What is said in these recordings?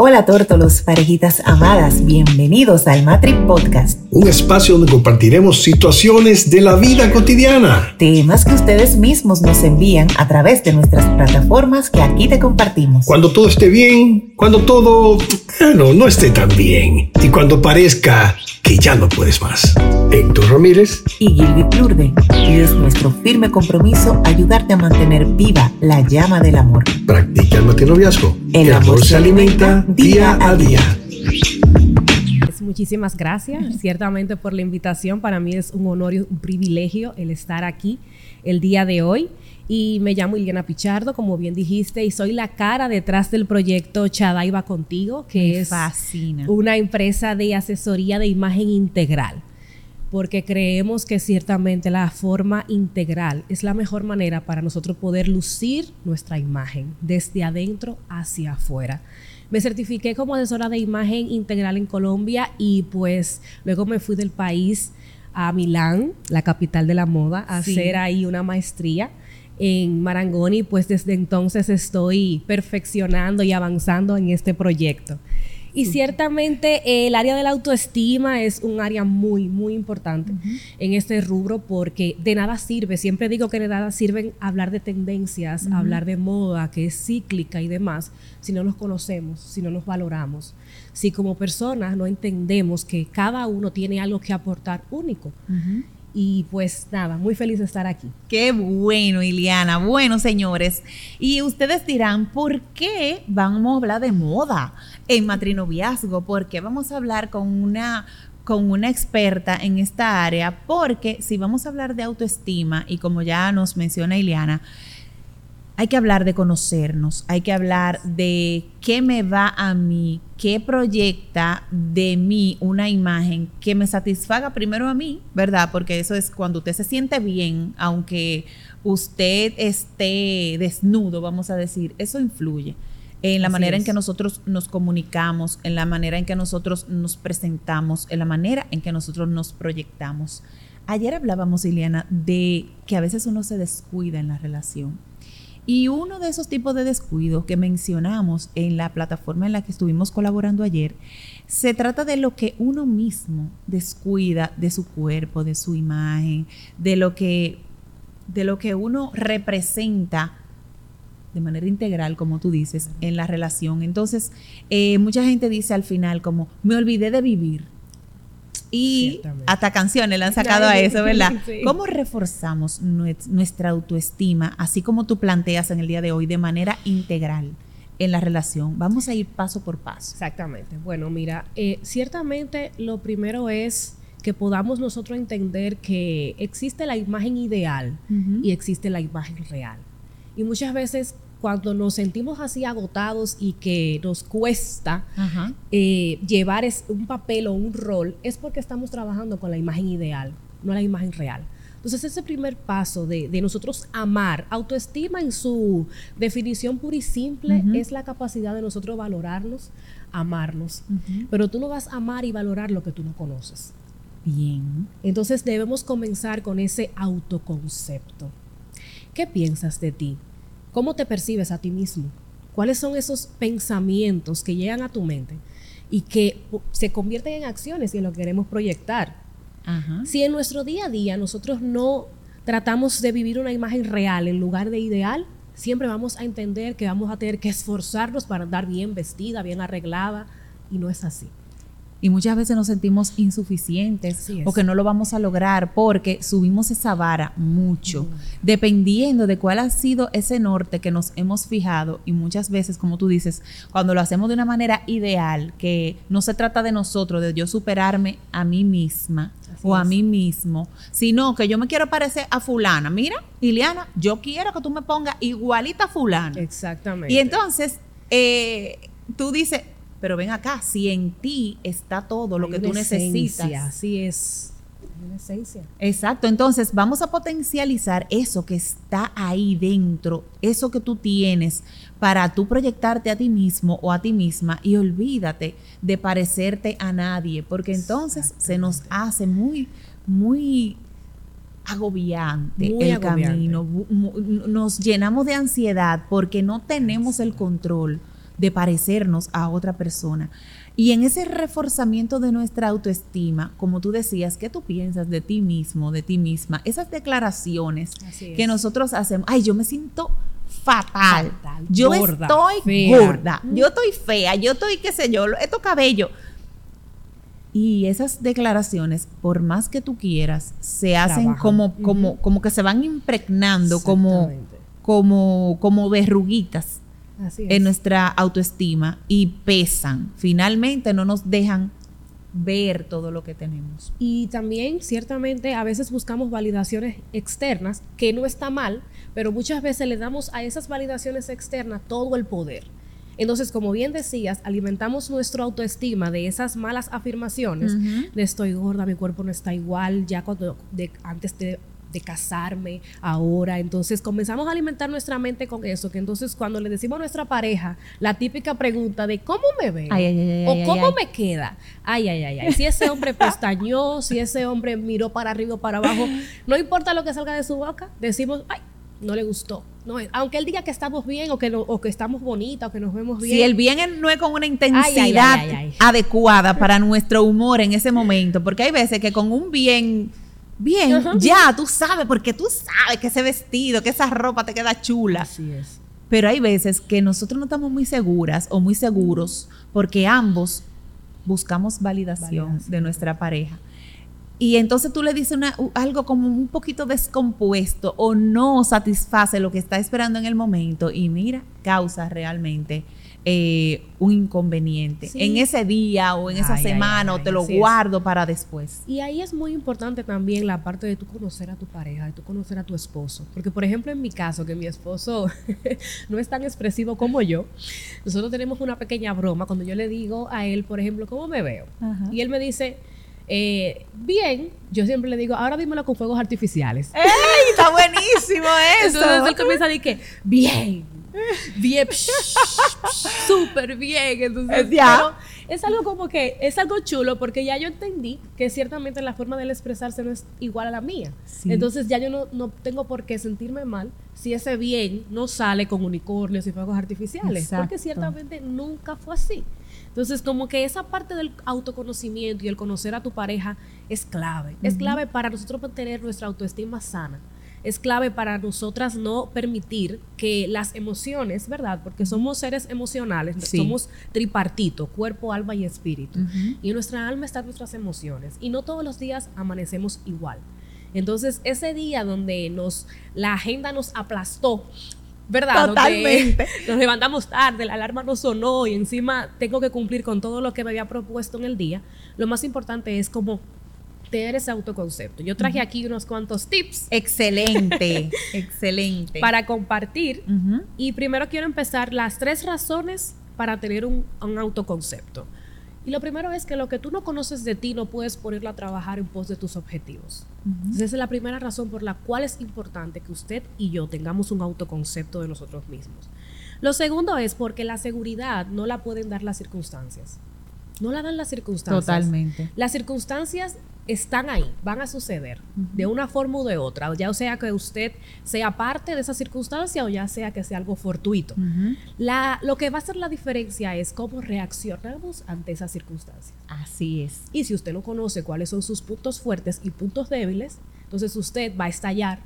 Hola tórtolos, parejitas amadas, bienvenidos al Matri Podcast. Un espacio donde compartiremos situaciones de la vida cotidiana. Temas que ustedes mismos nos envían a través de nuestras plataformas que aquí te compartimos. Cuando todo esté bien, cuando todo, bueno, no esté tan bien. Y cuando parezca que ya no puedes más. Héctor Ramírez y Gilby Plurde. Y es nuestro firme compromiso ayudarte a mantener viva la llama del amor. Practica el matinoviazgo. El, amor se alimenta día a día. Muchísimas gracias, ciertamente por la invitación. Para mí es un honor y un privilegio el estar aquí el día de hoy. Y me llamo Iliana Pichardo, como bien dijiste, y soy la cara detrás del proyecto Chadaiba Contigo, que es una empresa de asesoría de imagen integral porque creemos que ciertamente la forma integral es la mejor manera para nosotros poder lucir nuestra imagen desde adentro hacia afuera. Me certifiqué como asesora de imagen integral en Colombia y pues luego me fui del país a Milán, la capital de la moda, a hacer ahí una maestría en Marangoni, pues desde entonces estoy perfeccionando y avanzando en este proyecto. Y ciertamente el área de la autoestima es un área muy, muy importante en este rubro porque de nada sirve, siempre digo que de nada sirven hablar de tendencias, hablar de moda, que es cíclica y demás, si no nos conocemos, si no nos valoramos, si como personas no entendemos que cada uno tiene algo que aportar único. Y pues nada, muy feliz de estar aquí. Qué bueno, Iliana. Bueno, señores, y ustedes dirán, ¿por qué vamos a hablar de moda en matrinoviazgo? ¿Por qué vamos a hablar con una con una experta en esta área? Porque si vamos a hablar de autoestima, y como ya nos menciona Iliana, hay que hablar de conocernos, hay que hablar de qué me va a mí, qué proyecta de mí una imagen que me satisfaga primero a mí, ¿verdad? Porque eso es cuando usted se siente bien, aunque usted esté desnudo, vamos a decir, eso influye en la manera en que nosotros nos comunicamos, en la manera en que nosotros nos presentamos, en la manera en que nosotros nos proyectamos. Ayer hablábamos, Ileana, de que a veces uno se descuida en la relación y uno de esos tipos de descuidos que mencionamos en la plataforma en la que estuvimos colaborando ayer, se trata de lo que uno mismo descuida de su cuerpo, de su imagen, de lo que, de lo que uno representa de manera integral, como tú dices, en la relación. Entonces, eh, mucha gente dice al final como, me olvidé de vivir y hasta canciones le han sacado a eso, ¿verdad? ¿Cómo reforzamos nuestra autoestima, así como tú planteas en el día de hoy, de manera integral? en la relación. Vamos a ir paso por paso. Exactamente. Bueno, mira, eh, ciertamente lo primero es que podamos nosotros entender que existe la imagen ideal y existe la imagen real. Y muchas veces cuando nos sentimos así agotados y que nos cuesta eh, llevar un papel o un rol, es porque estamos trabajando con la imagen ideal, no la imagen real. Entonces ese primer paso de, nosotros amar, autoestima en su definición pura y simple es la capacidad de nosotros valorarnos, amarnos. Pero tú no vas a amar y valorar lo que tú no conoces. Bien. Entonces debemos comenzar con ese autoconcepto. ¿Qué piensas de ti? ¿Cómo te percibes a ti mismo? ¿Cuáles son esos pensamientos que llegan a tu mente y que se convierten en acciones y en lo que queremos proyectar? Si en nuestro día a día nosotros no tratamos de vivir una imagen real en lugar de ideal, siempre vamos a entender que vamos a tener que esforzarnos para andar bien vestida, bien arreglada, y no es así y muchas veces nos sentimos insuficientes o que no lo vamos a lograr porque subimos esa vara mucho, dependiendo de cuál ha sido ese norte que nos hemos fijado y muchas veces, como tú dices, cuando lo hacemos de una manera ideal, que no se trata de nosotros, de yo superarme a mí misma o a mí mismo, sino que yo me quiero parecer a fulana. Mira, Ileana, yo quiero que tú me pongas igualita a fulana. Exactamente. Y entonces, eh, tú dices, pero ven acá, si en ti está todo lo que tú necesitas. Así es. Una esencia. Exacto, entonces vamos a potencializar eso que está ahí dentro, eso que tú tienes para tú proyectarte a ti mismo o a ti misma y olvídate de parecerte a nadie, porque entonces se nos hace muy, muy agobiante el camino, nos llenamos de ansiedad porque no tenemos el control de parecernos a otra persona. Y en ese reforzamiento de nuestra autoestima, como tú decías, ¿qué tú piensas de ti mismo, de ti misma? Esas declaraciones es. que nosotros hacemos, ay, yo me siento fatal, Fatal, yo gorda, estoy fea. gorda, yo estoy fea, yo estoy, qué sé yo, estos cabellos. Y esas declaraciones, por más que tú quieras, se hacen Trabajan. como, como, como que se van impregnando como, como, como verruguitas. En nuestra autoestima y pesan. Finalmente no nos dejan ver todo lo que tenemos. Y también, ciertamente, a veces buscamos validaciones externas, que no está mal, pero muchas veces le damos a esas validaciones externas todo el poder. Entonces, como bien decías, alimentamos nuestra autoestima de esas malas afirmaciones, de estoy gorda, mi cuerpo no está igual, ya cuando de, antes de, de casarme, ahora. Entonces, comenzamos a alimentar nuestra mente con eso, que entonces cuando le decimos a nuestra pareja la típica pregunta de ¿cómo me veo? Ay, ay, ay, o ¿cómo me queda? Ay, ay, ay, ay. Si ese hombre pestañó, si ese hombre miró para arriba o para abajo, no importa lo que salga de su boca, decimos, ay, no le gustó. No, aunque él diga que estamos bien o que, no- o que estamos bonitas o que nos vemos bien. Si el bien no es con una intensidad ay, ay, ay, ay. adecuada para nuestro humor en ese momento, porque hay veces que con un bien, bien, Ajá. ya tú sabes, porque tú sabes que ese vestido, que esa ropa te queda chula. Así es. Pero hay veces que nosotros no estamos muy seguras o muy seguros porque ambos buscamos validación, Validación. de nuestra pareja. Y entonces tú le dices una- algo como un poquito descompuesto o no satisface lo que está esperando en el momento y mira, causa realmente eh, un inconveniente Sí. en ese día o en esa Ay, semana ay, o te lo es. guardo para después. Y ahí es muy importante también la parte de tú conocer a tu pareja, de tú conocer a tu esposo. Porque, por ejemplo, en mi caso, que mi esposo no es tan expresivo como yo, nosotros tenemos una pequeña broma cuando yo le digo a él, por ejemplo, ¿cómo me veo? Ajá. Y él me dice, eh, bien, yo siempre le digo, ahora dímelo con fuegos artificiales. ¡Ey! Está buenísimo eso. Entonces él comienza a decir que, bien, bien, súper bien. Entonces, Ya. pero es algo como que, es algo chulo porque ya yo entendí que ciertamente la forma de él expresarse no es igual a la mía. Sí. Entonces ya yo no, no tengo por qué sentirme mal si ese bien no sale con unicornios y fuegos artificiales. Exacto. Porque ciertamente nunca fue así. Entonces, como que esa parte del autoconocimiento y el conocer a tu pareja es clave. Es clave para nosotros mantener nuestra autoestima sana. Es clave para nosotras no permitir que las emociones, ¿verdad? Porque somos seres emocionales, Sí. somos tripartito, cuerpo, alma y espíritu. Y en nuestra alma están nuestras emociones. Y no todos los días amanecemos igual. Entonces, ese día donde nos, la agenda nos aplastó, ¿verdad? Donde Totalmente. nos levantamos tarde, la alarma no sonó y encima tengo que cumplir con todo lo que me había propuesto en el día. Lo más importante es como tener ese autoconcepto. Yo traje aquí unos cuantos tips Excelente, excelente. para compartir. Y primero quiero empezar las tres razones para tener un, un autoconcepto. Y lo primero es que lo que tú no conoces de ti no puedes ponerlo a trabajar en pos de tus objetivos. Entonces, esa es la primera razón por la cual es importante que usted y yo tengamos un autoconcepto de nosotros mismos. Lo segundo es porque la seguridad no la pueden dar las circunstancias. No la dan las circunstancias. Totalmente. Las circunstancias están ahí, van a suceder de una forma u de otra, ya sea que usted sea parte de esa circunstancia o ya sea que sea algo fortuito. La, lo que va a hacer la diferencia es cómo reaccionamos ante esas circunstancias. Así es. Y si usted no conoce cuáles son sus puntos fuertes y puntos débiles, entonces usted va a estallar,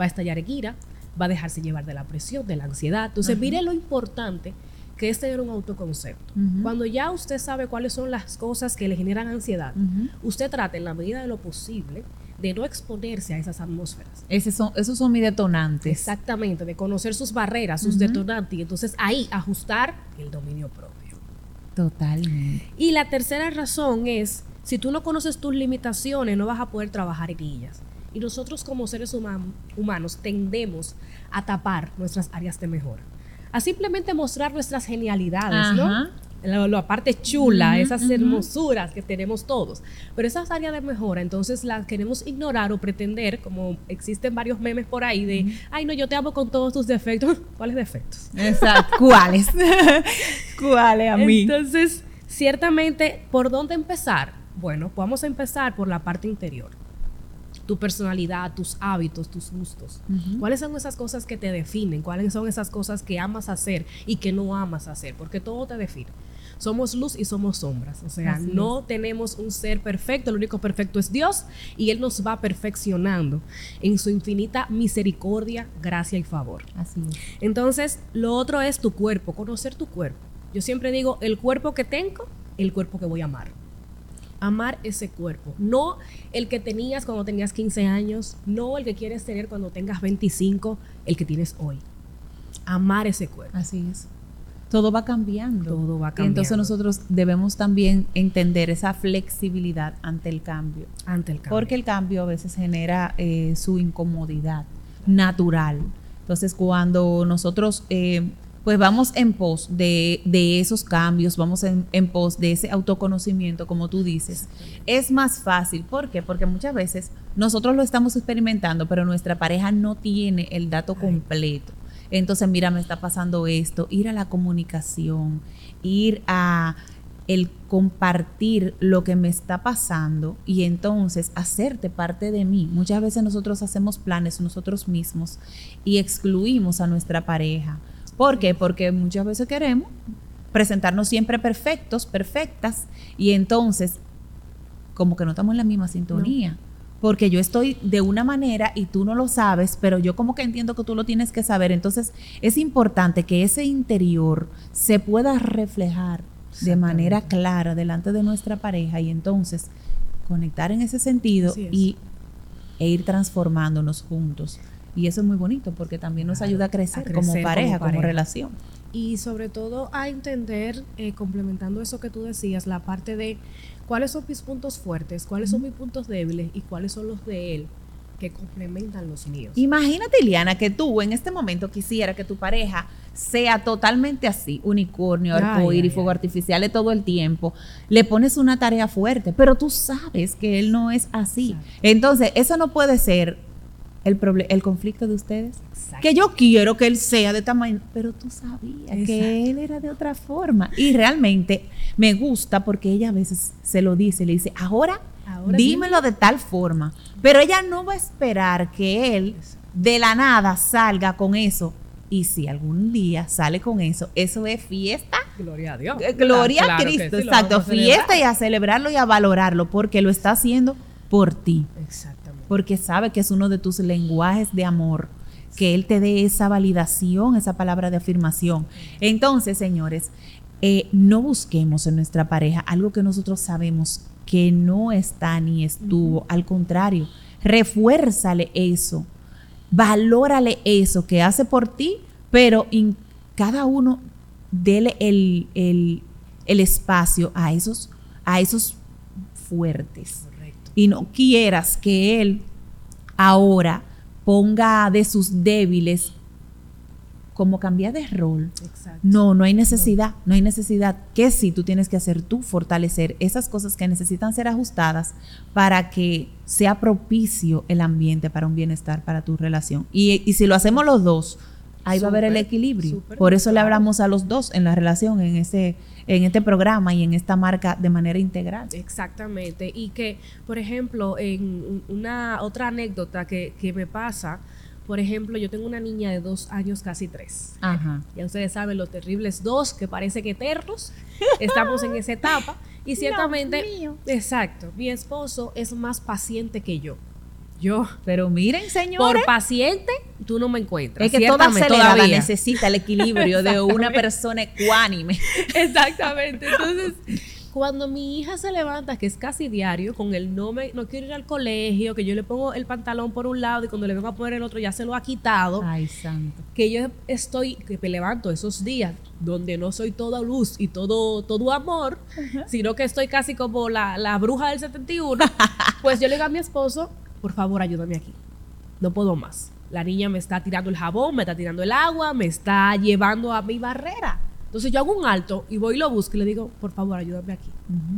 va a estallar en ira, va a dejarse llevar de la presión, de la ansiedad. Entonces, mire lo importante que es tener un autoconcepto. Cuando ya usted sabe cuáles son las cosas que le generan ansiedad, usted trata en la medida de lo posible de no exponerse a esas atmósferas. Esos son, esos son mis detonantes. Exactamente, de conocer sus barreras, sus detonantes y entonces ahí ajustar el dominio propio. Totalmente. Y la tercera razón es, si tú no conoces tus limitaciones, no vas a poder trabajar en ellas. Y nosotros como seres human- humanos tendemos a tapar nuestras áreas de mejora. A simplemente mostrar nuestras genialidades, Ajá. ¿no? La, la parte chula, esas hermosuras que tenemos todos. Pero esas áreas de mejora, entonces las queremos ignorar o pretender, como existen varios memes por ahí de, ay no, yo te amo con todos tus defectos. ¿Cuáles defectos? Exacto. ¿Cuáles? ¿Cuáles a mí? Entonces, ciertamente, ¿por dónde empezar? Bueno, vamos a empezar por la parte interior. Tu personalidad, tus hábitos, tus gustos. ¿Cuáles son esas cosas que te definen? ¿Cuáles son esas cosas que amas hacer y que no amas hacer? Porque todo te define. Somos luz y somos sombras. O sea, Así no tenemos un ser perfecto, el único perfecto es Dios y Él nos va perfeccionando en su infinita misericordia, gracia y favor. Así es. Entonces, lo otro es tu cuerpo, conocer tu cuerpo. Yo siempre digo, el cuerpo que tengo, el cuerpo que voy a amar. Amar ese cuerpo, no el que tenías cuando tenías 15 años, no el que quieres tener cuando tengas 25, el que tienes hoy. Amar ese cuerpo. Así es. Todo va cambiando. Todo va Y entonces cambiando. nosotros debemos también entender esa flexibilidad ante el cambio. Ante el cambio. Porque el cambio a veces genera eh, su incomodidad natural. Entonces, cuando nosotros eh, pues vamos en pos de, de esos cambios, vamos en, en pos de ese autoconocimiento, como tú dices, es más fácil. ¿Por qué? Porque muchas veces nosotros lo estamos experimentando, pero nuestra pareja no tiene el dato completo. Entonces, mira, me está pasando esto, ir a la comunicación, ir a el compartir lo que me está pasando y entonces hacerte parte de mí. Muchas veces nosotros hacemos planes nosotros mismos y excluimos a nuestra pareja. ¿Por qué? Porque muchas veces queremos presentarnos siempre perfectos, perfectas y entonces como que no estamos en la misma sintonía. Porque yo estoy de una manera y tú no lo sabes, pero yo como que entiendo que tú lo tienes que saber. Entonces es importante que ese interior se pueda reflejar de manera clara delante de nuestra pareja y entonces conectar en ese sentido es. y, e ir transformándonos juntos. Y eso es muy bonito porque también nos ayuda a crecer, a crecer como como pareja, como, relación. Y sobre todo a entender, eh, complementando eso que tú decías, la parte de cuáles son mis puntos fuertes, cuáles son mis puntos débiles y cuáles son los de él que complementan los míos. Imagínate, Iliana, que tú en este momento quisiera que tu pareja sea totalmente así, unicornio, arcoíris, fuego ay. artificiales todo el tiempo. Le pones una tarea fuerte, pero tú sabes que él no es así. Exacto. Entonces, eso no puede ser el, el conflicto de ustedes. Exacto. Que yo quiero que él sea de tamaño, pero tú sabías Exacto. que él era de otra forma. Y realmente me gusta porque ella a veces se lo dice, le dice, ahora, Ahora dímelo de tal forma. Pero ella no va a esperar que él de la nada salga con eso. Y si algún día sale con eso, eso es fiesta. Gloria a Dios. Eh, Gloria Claro a Cristo, sí, exacto. Fiesta y a celebrarlo y a valorarlo porque lo está haciendo por ti Exactamente. Porque sabe que es uno de tus lenguajes de amor, que Él te dé esa validación, esa palabra de afirmación. Entonces, señores, eh, no busquemos en nuestra pareja algo que nosotros sabemos que no está ni estuvo, al contrario, refuérzale eso, valórale eso que hace por ti, pero en cada uno dele el, el- el espacio a esos, a esos fuertes. Y no quieras que él ahora ponga de sus débiles como cambiar de rol. Exacto. No, no hay necesidad, no hay necesidad. Que sí, tú tienes que hacer tú, fortalecer esas cosas que necesitan ser ajustadas para que sea propicio el ambiente para un bienestar para tu relación. Y, y si lo hacemos los dos, ahí va a haber el equilibrio. Por eso le hablamos a los dos en la relación, en este, en este programa y en esta marca de manera integral. Exactamente. Y que, por ejemplo, en un- una otra anécdota que, que me pasa, por ejemplo, yo tengo una niña de dos años, casi tres. Ajá. Ya ustedes saben los terribles dos, que parece que eternos. Estamos en esa etapa. Y ciertamente, mío. exacto, mi esposo es más paciente que yo. Yo, Pero miren, señores. por paciente, tú no me encuentras. Es que toda acelerada todavía. necesita el equilibrio de una persona ecuánime. Exactamente. Entonces, cuando mi hija se levanta, que es casi diario, con el no me no quiero ir al colegio, que yo le pongo el pantalón por un lado y cuando le vengo a poner el otro ya se lo ha quitado, Ay, santo. que yo estoy, que me levanto esos días donde no soy toda luz y todo, todo amor, sino que estoy casi como la, la bruja del 71, pues yo le digo a mi esposo, por favor, ayúdame aquí. No puedo más. La niña me está tirando el jabón, me está tirando el agua, me está llevando a mi barrera. Entonces yo hago un alto y voy y lo busco y le digo, por favor, ayúdame aquí.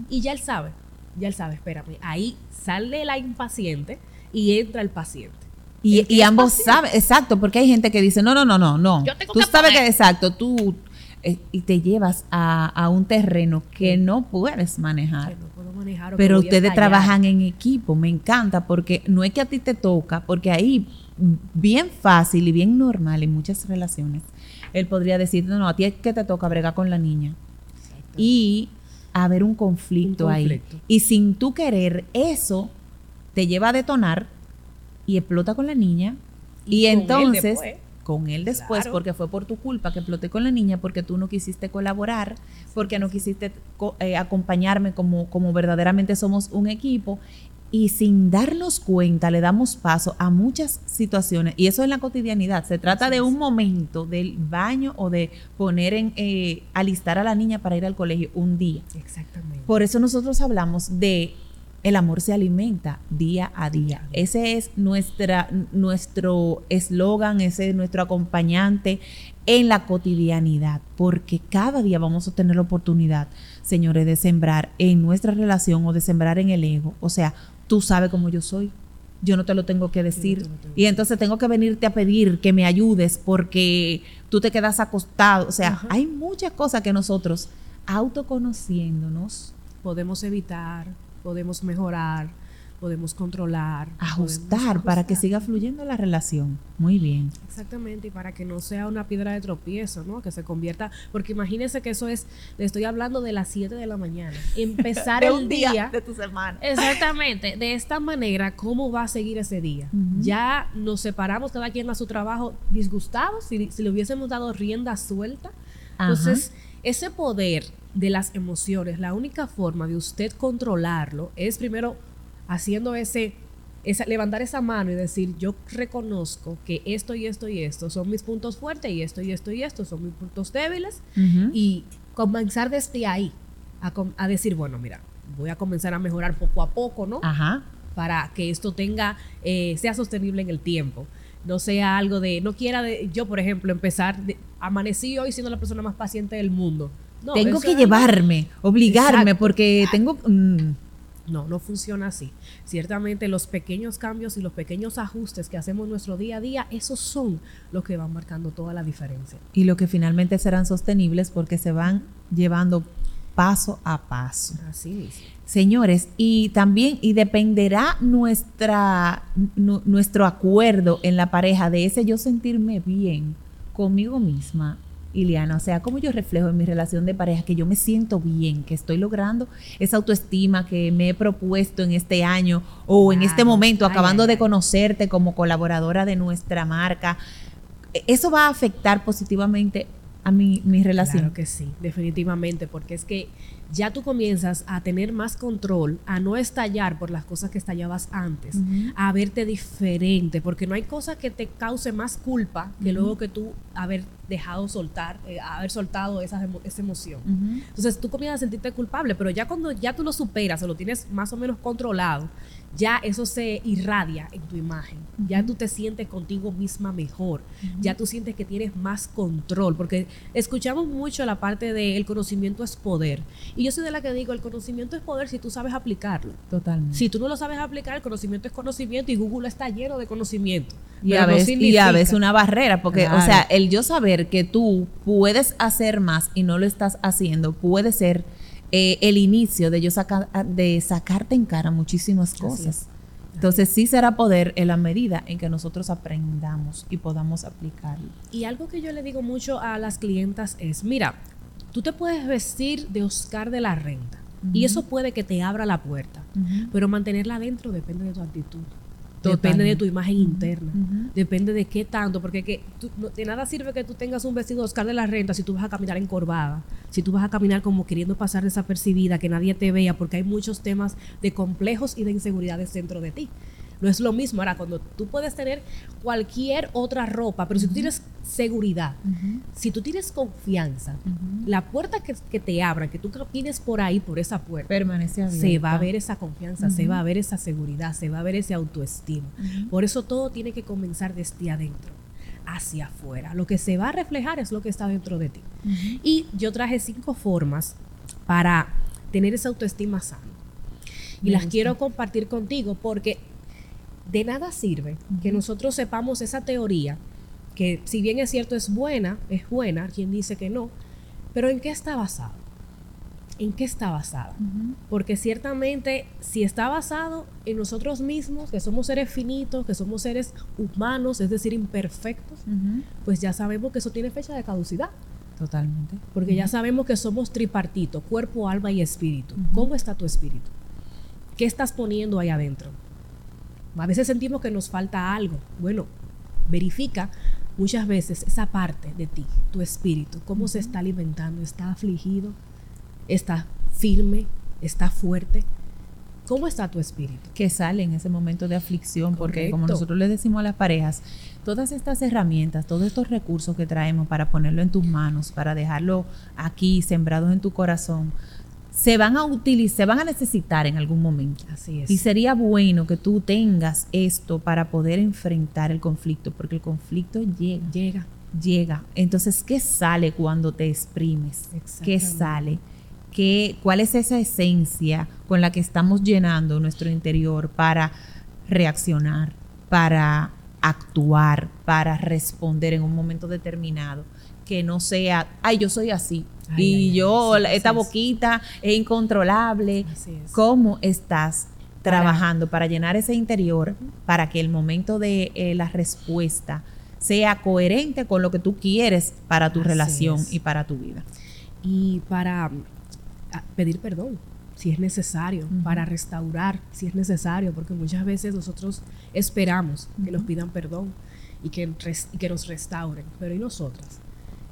Y ya él sabe, ya él sabe, espérame. Ahí sale la impaciente y entra el paciente. Y, ambos paciente. saben, exacto, porque hay gente que dice, no, no, no, no, no. Yo tengo Tú que sabes poner. que, exacto, tú, eh, y te llevas a, a un terreno que no puedes manejar. Que no puedo manejar. manejar. o que Pero ustedes trabajan en equipo, me encanta, porque no es que a ti te toca, porque ahí, bien fácil y bien normal en muchas relaciones, él podría decir, no, no, a ti es que te toca bregar con la niña. Y haber un conflicto, Un ahí. Y sin tú querer, eso te lleva a detonar y explota con la niña. Y, entonces. Con él después, Claro. porque fue por tu culpa que exploté con la niña, porque tú no quisiste colaborar, porque no quisiste co- eh, acompañarme como, como verdaderamente somos un equipo. Y sin darnos cuenta, le damos paso a muchas situaciones. Y eso en la cotidianidad. Se trata de un momento del baño o de poner en, eh, alistar a la niña para ir al colegio un día. Exactamente. Por eso nosotros hablamos de el amor se alimenta día a día. Ese es nuestra, nuestro eslogan, ese es nuestro acompañante en la cotidianidad, porque cada día vamos a tener la oportunidad, señores, de sembrar en nuestra relación o de sembrar en el ego. O sea, tú sabes cómo yo soy. Yo no te lo tengo que decir. tengo y entonces tengo que venirte a pedir que me ayudes porque tú te quedas acostado. O sea, Ajá. hay muchas cosas que nosotros, autoconociéndonos, podemos evitar, podemos mejorar, podemos controlar, ajustar podemos para que siga fluyendo la relación. Muy bien. Exactamente, y para que no sea una piedra de tropiezo, ¿no? Que se convierta, porque imagínense que eso es, le estoy hablando de las 7 de la mañana, empezar el día, de tu semana. Exactamente, de esta manera, ¿cómo va a seguir ese día? Ya nos separamos, cada quien a su trabajo, disgustados, si, si le hubiésemos dado rienda suelta. Ajá. Entonces, ese poder de las emociones, la única forma de usted controlarlo es primero haciendo ese, esa, levantar esa mano y decir, yo reconozco que esto y esto y esto son mis puntos fuertes y esto y esto y esto son mis puntos débiles y comenzar desde ahí a, a decir, bueno, mira, voy a comenzar a mejorar poco a poco, ¿no? Ajá. Para que esto tenga, eh, sea sostenible en el tiempo. No sea algo de, no quiera de, yo, por ejemplo, empezar, de, amanecí hoy siendo la persona más paciente del mundo. No, tengo que es- llevarme, obligarme, Exacto. porque tengo... mm, No, no funciona así. Ciertamente los pequeños cambios y los pequeños ajustes que hacemos en nuestro día a día, esos son los que van marcando toda la diferencia. y lo que finalmente serán sostenibles porque se van llevando paso a paso. Así mismo. Señores, y también, y dependerá nuestra, nu- nuestro acuerdo en la pareja de ese yo sentirme bien conmigo misma, Iliana. O sea, cómo yo reflejo en mi relación de pareja que yo me siento bien, que estoy logrando esa autoestima que me he propuesto en este año o en este Claro. momento, Ay, acabando ay, de ay. conocerte como colaboradora de nuestra marca. E- Eso va a afectar positivamente a mi, mi relación. Claro que sí, definitivamente, porque es que ya tú comienzas a tener más control, a no estallar por las cosas que estallabas antes, a verte diferente, porque no hay cosa que te cause más culpa que luego que tú haber dejado soltar, eh, haber soltado esa, emo- esa emoción. Entonces tú comienzas a sentirte culpable, pero ya cuando ya tú lo superas o lo tienes más o menos controlado, ya eso se irradia en tu imagen. Ya tú te sientes contigo misma mejor. Ya tú sientes que tienes más control, porque escuchamos mucho la parte de el conocimiento es poder. Y yo soy de la que digo, el conocimiento es poder si tú sabes aplicarlo. Totalmente. Si tú no lo sabes aplicar, el conocimiento es conocimiento y Google está lleno de conocimiento. Y a, no veces, y a veces una barrera, porque, o sea, el yo saber que tú puedes hacer más y no lo estás haciendo puede ser eh, el inicio de yo sacar, de sacarte en cara muchísimas cosas. es. Entonces sí será poder en la medida en que nosotros aprendamos y podamos aplicarlo. Y algo que yo le digo mucho a las clientas es, mira, tú te puedes vestir de Oscar de la Renta y eso puede que te abra la puerta, pero mantenerla adentro depende de tu actitud. Depende de tu imagen interna. Depende de qué tanto, porque que tú- no- de nada sirve que tú tengas un vestido Oscar de la Renta si tú vas a caminar encorvada, si tú vas a caminar como queriendo pasar desapercibida, que nadie te vea, porque hay muchos temas de complejos y de inseguridades dentro de ti. No es lo mismo. Ahora, cuando tú puedes tener cualquier otra ropa, pero si tú tienes seguridad, si tú tienes confianza, la puerta que, que te abran, que tú camines por ahí, por esa puerta, Permanece abierta. se va a ver esa confianza, se va a ver esa seguridad, se va a ver ese autoestima. Por eso todo tiene que comenzar desde adentro, hacia afuera. Lo que se va a reflejar es lo que está dentro de ti. Y yo traje cinco formas para tener esa autoestima sana. Y Me las gusta. quiero compartir contigo porque de nada sirve que nosotros sepamos esa teoría, que si bien es cierto es buena, es buena, quien dice que no, pero ¿en qué está basado? ¿en qué está basada? Porque ciertamente si está basado en nosotros mismos, que somos seres finitos, que somos seres humanos, es decir, imperfectos, pues ya sabemos que eso tiene fecha de caducidad. Totalmente. Porque ya sabemos que somos tripartito, cuerpo, alma y espíritu. ¿Cómo está tu espíritu? ¿Qué estás poniendo ahí adentro? A veces sentimos que nos falta algo. Bueno, verifica muchas veces esa parte de ti, tu espíritu, cómo se está alimentando, está afligido, está firme, está fuerte. ¿Cómo está tu espíritu? Que sale en ese momento de aflicción, porque como nosotros le decimos a las parejas, todas estas herramientas, todos estos recursos que traemos para ponerlo en tus manos, para dejarlo aquí sembrados en tu corazón, se van a utilizar, se van a necesitar en algún momento. Así es. Y sería bueno que tú tengas esto para poder enfrentar el conflicto, porque el conflicto llega. Llega. Llega. Entonces, ¿qué sale cuando te exprimes? ¿Qué sale? ¿Qué, ¿Cuál es esa esencia con la que estamos llenando nuestro interior para reaccionar, para actuar, para responder en un momento determinado? Que no sea, ay, yo soy así, y yo, esta boquita es incontrolable. ¿Cómo estás trabajando para llenar ese interior para que el momento de eh, la respuesta sea coherente con lo que tú quieres para tu relación y para tu vida? Y para ah, pedir perdón si es necesario, para restaurar si es necesario, porque muchas veces nosotros esperamos que nos pidan perdón y que, y que nos restauren, pero ¿y nosotras?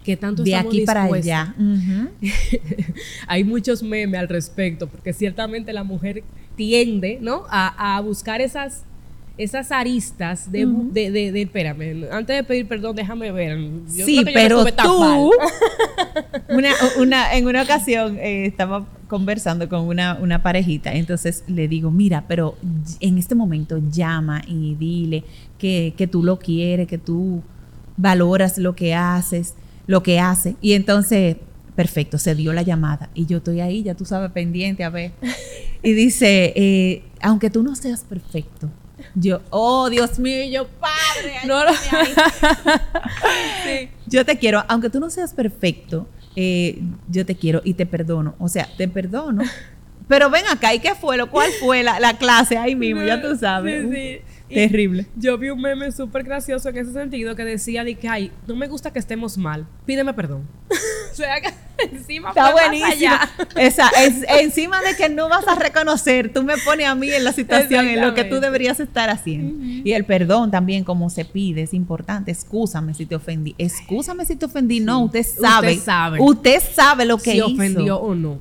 Que tanto de aquí para allá. Hay muchos memes al respecto, porque ciertamente la mujer tiende, ¿no? A, buscar esas esas aristas de, de, de, espérame, antes de pedir perdón, déjame ver. sí, pero tú, una, en una ocasión eh, estaba conversando con una, una parejita, entonces le digo, mira, pero en este momento llama y dile que, que tú lo quieres, que tú valoras lo que haces lo que hace. Y entonces, perfecto, se dio la llamada. Y yo estoy ahí, ya tú sabes, pendiente a ver. Y dice, eh, aunque tú no seas perfecto, yo, oh Dios mío, yo, padre, no, yo te quiero, aunque tú no seas perfecto, eh, yo te quiero y te perdono. O sea, te perdono. Pero ven acá, ¿y qué fue? Lo cuál fue la, clase ahí mismo? ya tú sabes. Sí, sí. Terrible. Yo vi un meme súper gracioso en ese sentido que decía de que, ay, no me gusta que estemos mal, pídeme perdón. o sea, que encima Está buenísimo. Esa, es, encima de que no vas a reconocer, tú me pones a mí en la situación en lo que tú deberías estar haciendo. Y el perdón también, como se pide, es importante. Excúsame si te ofendí. Excúsame si te ofendí. No, usted sabe. Usted sabe. Usted sabe lo que si ofendió o no.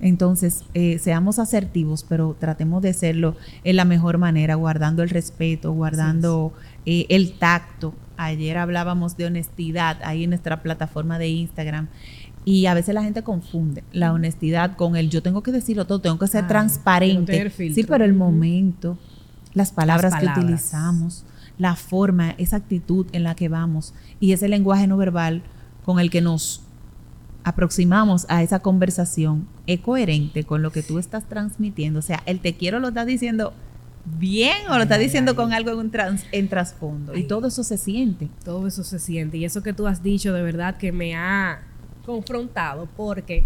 Entonces, eh, seamos asertivos, pero tratemos de hacerlo en la mejor manera, guardando el respeto, guardando eh, el tacto. Ayer hablábamos de honestidad ahí en nuestra plataforma de Instagram. Y a veces la gente confunde la honestidad con el yo tengo que decirlo todo, tengo que ser transparente. Sí, pero el momento, las palabras, que utilizamos, la forma, esa actitud en la que vamos y ese lenguaje no verbal con el que nos aproximamos a esa conversación es coherente con lo que tú estás transmitiendo. O sea, el te quiero lo estás diciendo bien o lo estás diciendo con algo en, un en trasfondo. Y todo eso se siente. Todo eso se siente. Y eso que tú has dicho de verdad que me ha confrontado porque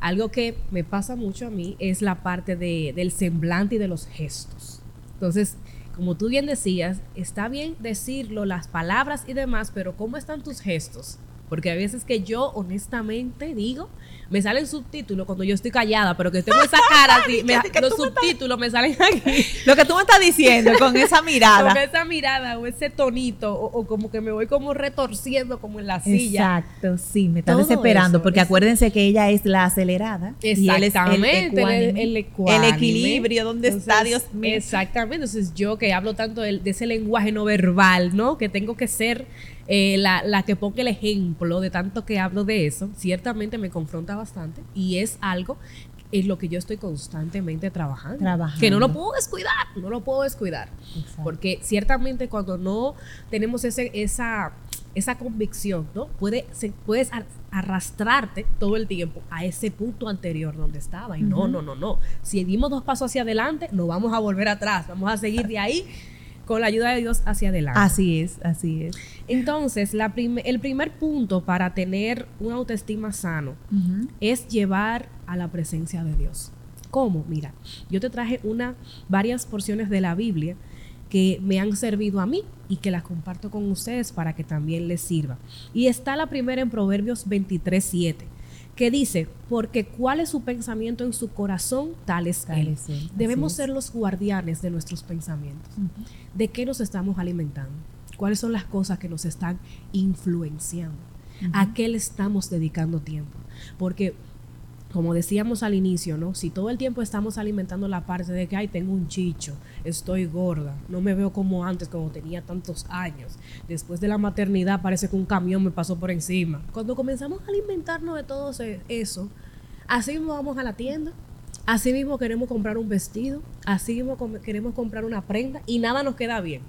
algo que me pasa mucho a mí es la parte de, del semblante y de los gestos. Entonces, como tú bien decías, está bien decirlo, las palabras y demás, pero ¿cómo están tus gestos? Porque a veces que yo honestamente digo, me salen subtítulos cuando yo estoy callada, pero que tengo esa cara así, los subtítulos me salen aquí. Lo que tú me estás diciendo con esa mirada. con esa mirada o ese tonito, o, como que me voy como retorciendo como en la silla. Exacto, sí, me está desesperando, porque acuérdense que ella es la acelerada. Exactamente, el, el, equilibrio, donde está Dios mío. Exactamente, entonces yo que hablo tanto de, de ese lenguaje no verbal, ¿no? Que tengo que ser eh, la, la, que ponga el ejemplo de tanto que hablo de eso, ciertamente me confronta bastante y es algo en lo que yo estoy constantemente trabajando, trabajando. Que no lo puedo descuidar, no lo puedo descuidar. Porque ciertamente cuando no tenemos ese, esa, esa convicción, ¿no? Puede, se, puedes arrastrarte todo el tiempo a ese punto anterior donde estaba. Y no, no, no, no. Si dimos dos pasos hacia adelante, no vamos a volver atrás, vamos a seguir de ahí con la ayuda de Dios hacia adelante. Así es, así es. Entonces, el primer punto para tener una autoestima sano es llevar a la presencia de Dios. ¿Cómo? Mira, yo te traje una, varias porciones de la Biblia que me han servido a mí y que las comparto con ustedes para que también les sirva. Y está la primera en Proverbios 23, 7, que dice, porque cuál es su pensamiento en su corazón, tal es Tal él. es él, así Debemos es. ser los guardianes de nuestros pensamientos. ¿De qué nos estamos alimentando? ¿Cuáles son las cosas que nos están influenciando? ¿A qué le estamos dedicando tiempo? Porque como decíamos al inicio, ¿no? Si todo el tiempo estamos alimentando la parte de que, ay, tengo un chicho, estoy gorda, no me veo como antes, como tenía tantos años, después de la maternidad parece que un camión me pasó por encima. Cuando comenzamos a alimentarnos de todo eso, así mismo vamos a la tienda, así mismo queremos comprar un vestido, así mismo queremos comprar una prenda y nada nos queda bien.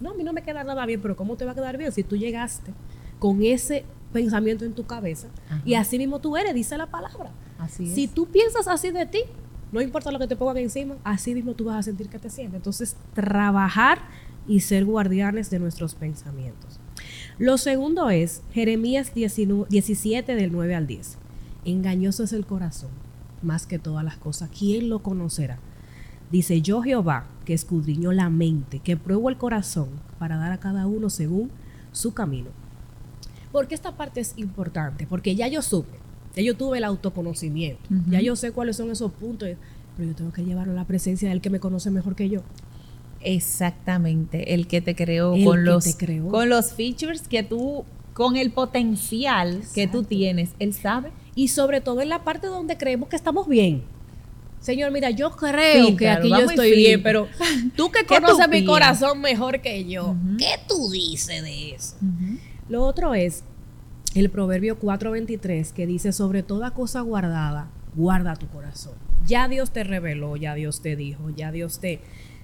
No, a mí no me queda nada bien, pero ¿cómo te va a quedar bien si tú llegaste con ese pensamiento en tu cabeza y así mismo tú eres, dice la palabra? Así es. Si tú piensas así de ti, no importa lo que te pongan encima, así mismo tú vas a sentir que te sientes. Entonces, trabajar y ser guardianes de nuestros pensamientos. Lo segundo es Jeremías 19 17 del 9 al 10. Engañoso es el corazón, más que todas las cosas. ¿Quién lo conocerá? Dice yo Jehová, que escudriñó la mente, que pruebo el corazón para dar a cada uno según su camino. Porque esta parte es importante, porque ya yo supe, ya yo tuve el autoconocimiento, ya yo sé cuáles son esos puntos, pero yo tengo que llevarlo a la presencia del que me conoce mejor que yo. Exactamente, el que te creó El con que los te creó. con los features que tú con el potencial que tú tienes, él sabe. Y sobre todo en la parte donde creemos que estamos bien. Señor, mira, yo creo que aquí yo estoy bien, pero tú que ¿Qué tú conoces mi corazón mejor que yo. ¿qué tú dices de eso? Lo otro es el Proverbio 4:23 que dice, sobre toda cosa guardada, guarda tu corazón. Ya Dios te reveló, ya Dios te dijo, ya Dios te,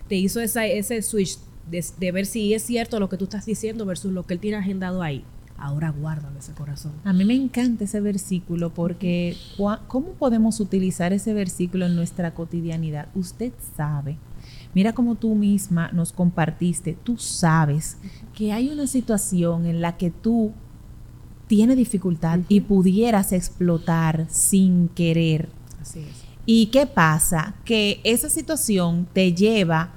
te hizo esa- ese switch de, de ver si es cierto lo que tú estás diciendo versus lo que Él tiene agendado ahí. Ahora guarda ese corazón. A mí me encanta ese versículo porque ¿cómo podemos utilizar ese versículo en nuestra cotidianidad? Usted sabe. Mira como tú misma nos compartiste, tú sabes que hay una situación en la que tú tienes dificultad y pudieras explotar sin querer. Así es. ¿Y qué pasa? Que esa situación te lleva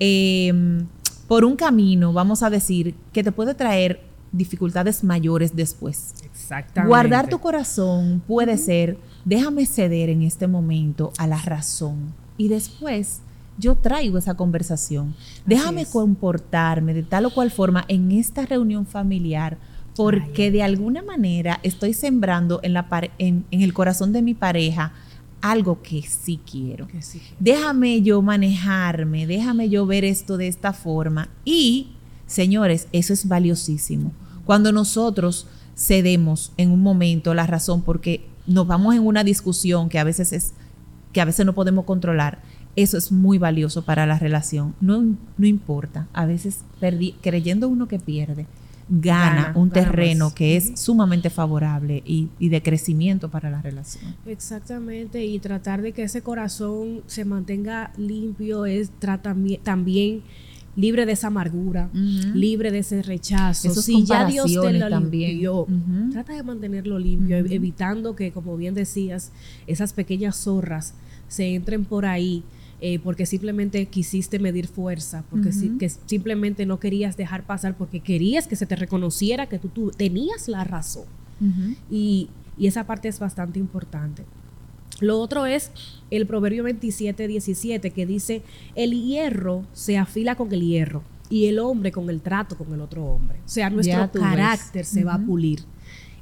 eh, por un camino, vamos a decir, que te puede traer dificultades mayores después. Exactamente. Guardar tu corazón puede ser, déjame ceder en este momento a la razón y después yo traigo esa conversación. Déjame es. comportarme de tal o cual forma en esta reunión familiar porque Ay. de alguna manera estoy sembrando en, la en, en el corazón de mi pareja algo que sí quiero. Que sí que- Déjame yo manejarme, déjame yo ver esto de esta forma. Y, señores, eso es valiosísimo. Cuando nosotros cedemos en un momento la razón porque nos vamos en una discusión que a veces es que a veces no podemos controlar, eso es muy valioso para la relación. No, no importa, a veces perdi- creyendo uno que pierde, gana, Gana, un terreno más. que es sumamente favorable y, y de crecimiento para la relación. Exactamente, y tratar de que ese corazón se mantenga limpio es trata- también libre de esa amargura, libre de ese rechazo. Esas si ya Dios te lo también. limpió, Ujú. trata de mantenerlo limpio, evitando que, como bien decías, esas pequeñas zorras se entren por ahí. Eh, porque simplemente quisiste medir fuerza, porque si- Ujú. que simplemente no querías dejar pasar, porque querías que se te reconociera que tú, tú tenías la razón. Y, y esa parte es bastante importante. Lo otro es el Proverbio 27, 17, que dice, el hierro se afila con el hierro y el hombre con el trato con el otro hombre. O sea, nuestro carácter se va a pulir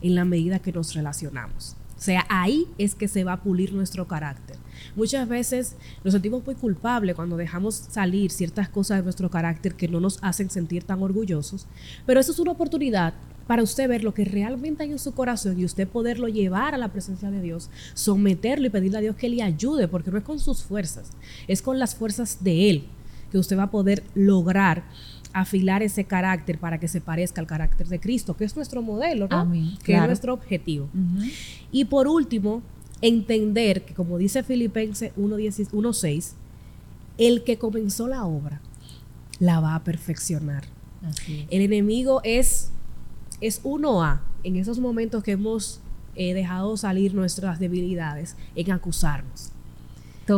en la medida que nos relacionamos. O sea, ahí es que se va a pulir nuestro carácter. Muchas veces nos sentimos muy culpables cuando dejamos salir ciertas cosas de nuestro carácter que no nos hacen sentir tan orgullosos, pero eso es una oportunidad para usted ver lo que realmente hay en su corazón y usted poderlo llevar a la presencia de Dios, someterlo y pedirle a Dios que le ayude, porque no es con sus fuerzas, es con las fuerzas de Él que usted va a poder lograr afilar ese carácter para que se parezca al carácter de Cristo, que es nuestro modelo, ¿no? Amén, Que es nuestro objetivo. Y por último, entender que, como dice Filipenses 1.10 1.6, el que comenzó la obra la va a perfeccionar. Así. El enemigo es, es uno a en esos momentos que hemos eh, dejado salir nuestras debilidades en acusarnos.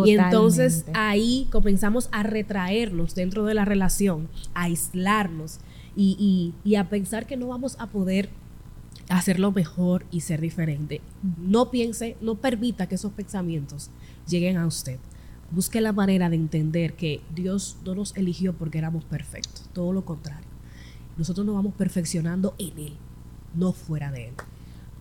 Y entonces ahí comenzamos a retraernos dentro de la relación, a aislarnos y, a pensar que no vamos a poder hacerlo mejor y ser diferente. No piense, no permita que esos pensamientos lleguen a usted. Busque la manera de entender que Dios no nos eligió porque éramos perfectos, todo lo contrario. Nosotros nos vamos perfeccionando en Él, no fuera de Él.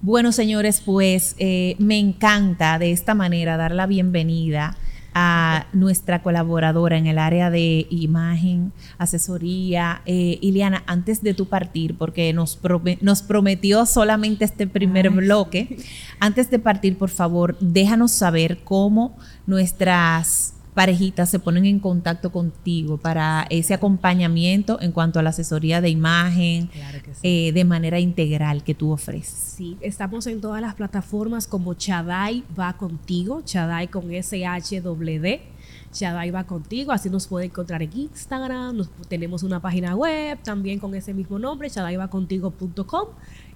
Bueno, señores, pues eh, me encanta de esta manera dar la bienvenida a nuestra colaboradora en el área de imagen, asesoría. Eh, Iliana, antes de tu partir, porque nos, nos prometió solamente este primer bloque, antes de partir, por favor, déjanos saber cómo nuestras parejitas se ponen en contacto contigo para ese acompañamiento en cuanto a la asesoría de imagen eh, de manera integral que tú ofreces. Sí, estamos en todas las plataformas como Chadai va contigo, Chadai con SHWD. Chadai va contigo, así nos puede encontrar en Instagram, tenemos una página web también con ese mismo nombre, chadaivacontigo.com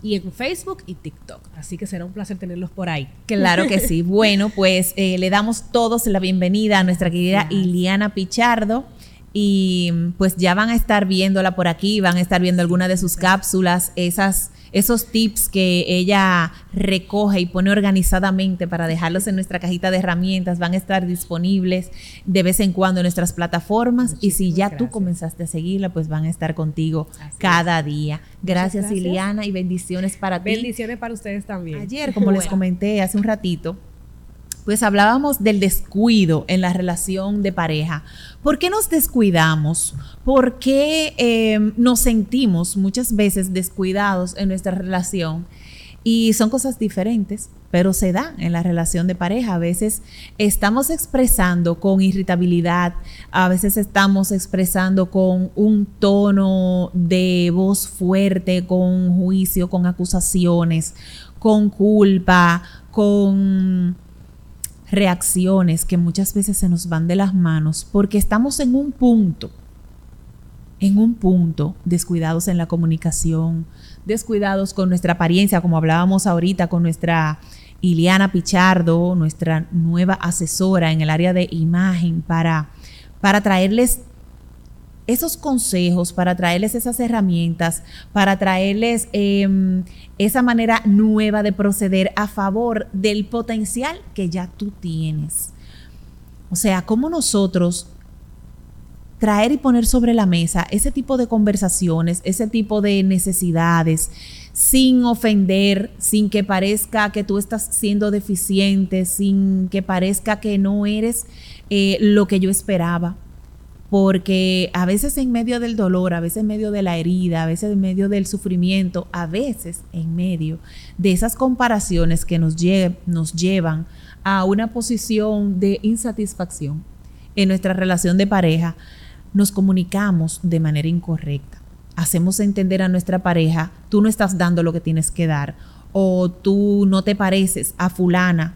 y en Facebook y TikTok. Así que será un placer tenerlos por ahí. Claro que sí. Bueno, pues eh, le damos todos la bienvenida a nuestra querida Iliana Pichardo. Y pues ya van a estar viéndola por aquí, van a estar viendo alguna de sus cápsulas, esas esos tips que ella recoge y pone organizadamente para dejarlos en nuestra cajita de herramientas van a estar disponibles de vez en cuando en nuestras plataformas y si ya tú comenzaste a seguirla, pues van a estar contigo cada día. Gracias, Iliana y bendiciones para ti. Bendiciones para ustedes también. Ayer, como les comenté hace un ratito, pues hablábamos del descuido en la relación de pareja. ¿Por qué nos descuidamos? ¿Por qué eh, nos sentimos muchas veces descuidados en nuestra relación? Y son cosas diferentes, pero se da en la relación de pareja. A veces estamos expresando con irritabilidad, a veces estamos expresando con un tono de voz fuerte, con juicio, con acusaciones, con culpa, con reacciones que muchas veces se nos van de las manos porque estamos en un punto, en un punto, descuidados en la comunicación, descuidados con nuestra apariencia, como hablábamos ahorita con nuestra Iliana Pichardo, nuestra nueva asesora en el área de imagen, para, para traerles esos consejos, para traerles esas herramientas, para traerles em, esa manera nueva de proceder a favor del potencial que ya tú tienes. O sea, cómo nosotros traer y poner sobre la mesa ese tipo de conversaciones, ese tipo de necesidades, sin ofender, sin que parezca que tú estás siendo deficiente, sin que parezca que no eres eh, lo que yo esperaba porque a veces en medio del dolor, a veces en medio de la herida, a veces en medio del sufrimiento, a veces en medio de esas comparaciones que nos, nos llevan a una posición de insatisfacción en nuestra relación de pareja, nos comunicamos de manera incorrecta. Hacemos entender a nuestra pareja, tú no estás dando lo que tienes que dar, o tú no te pareces a fulana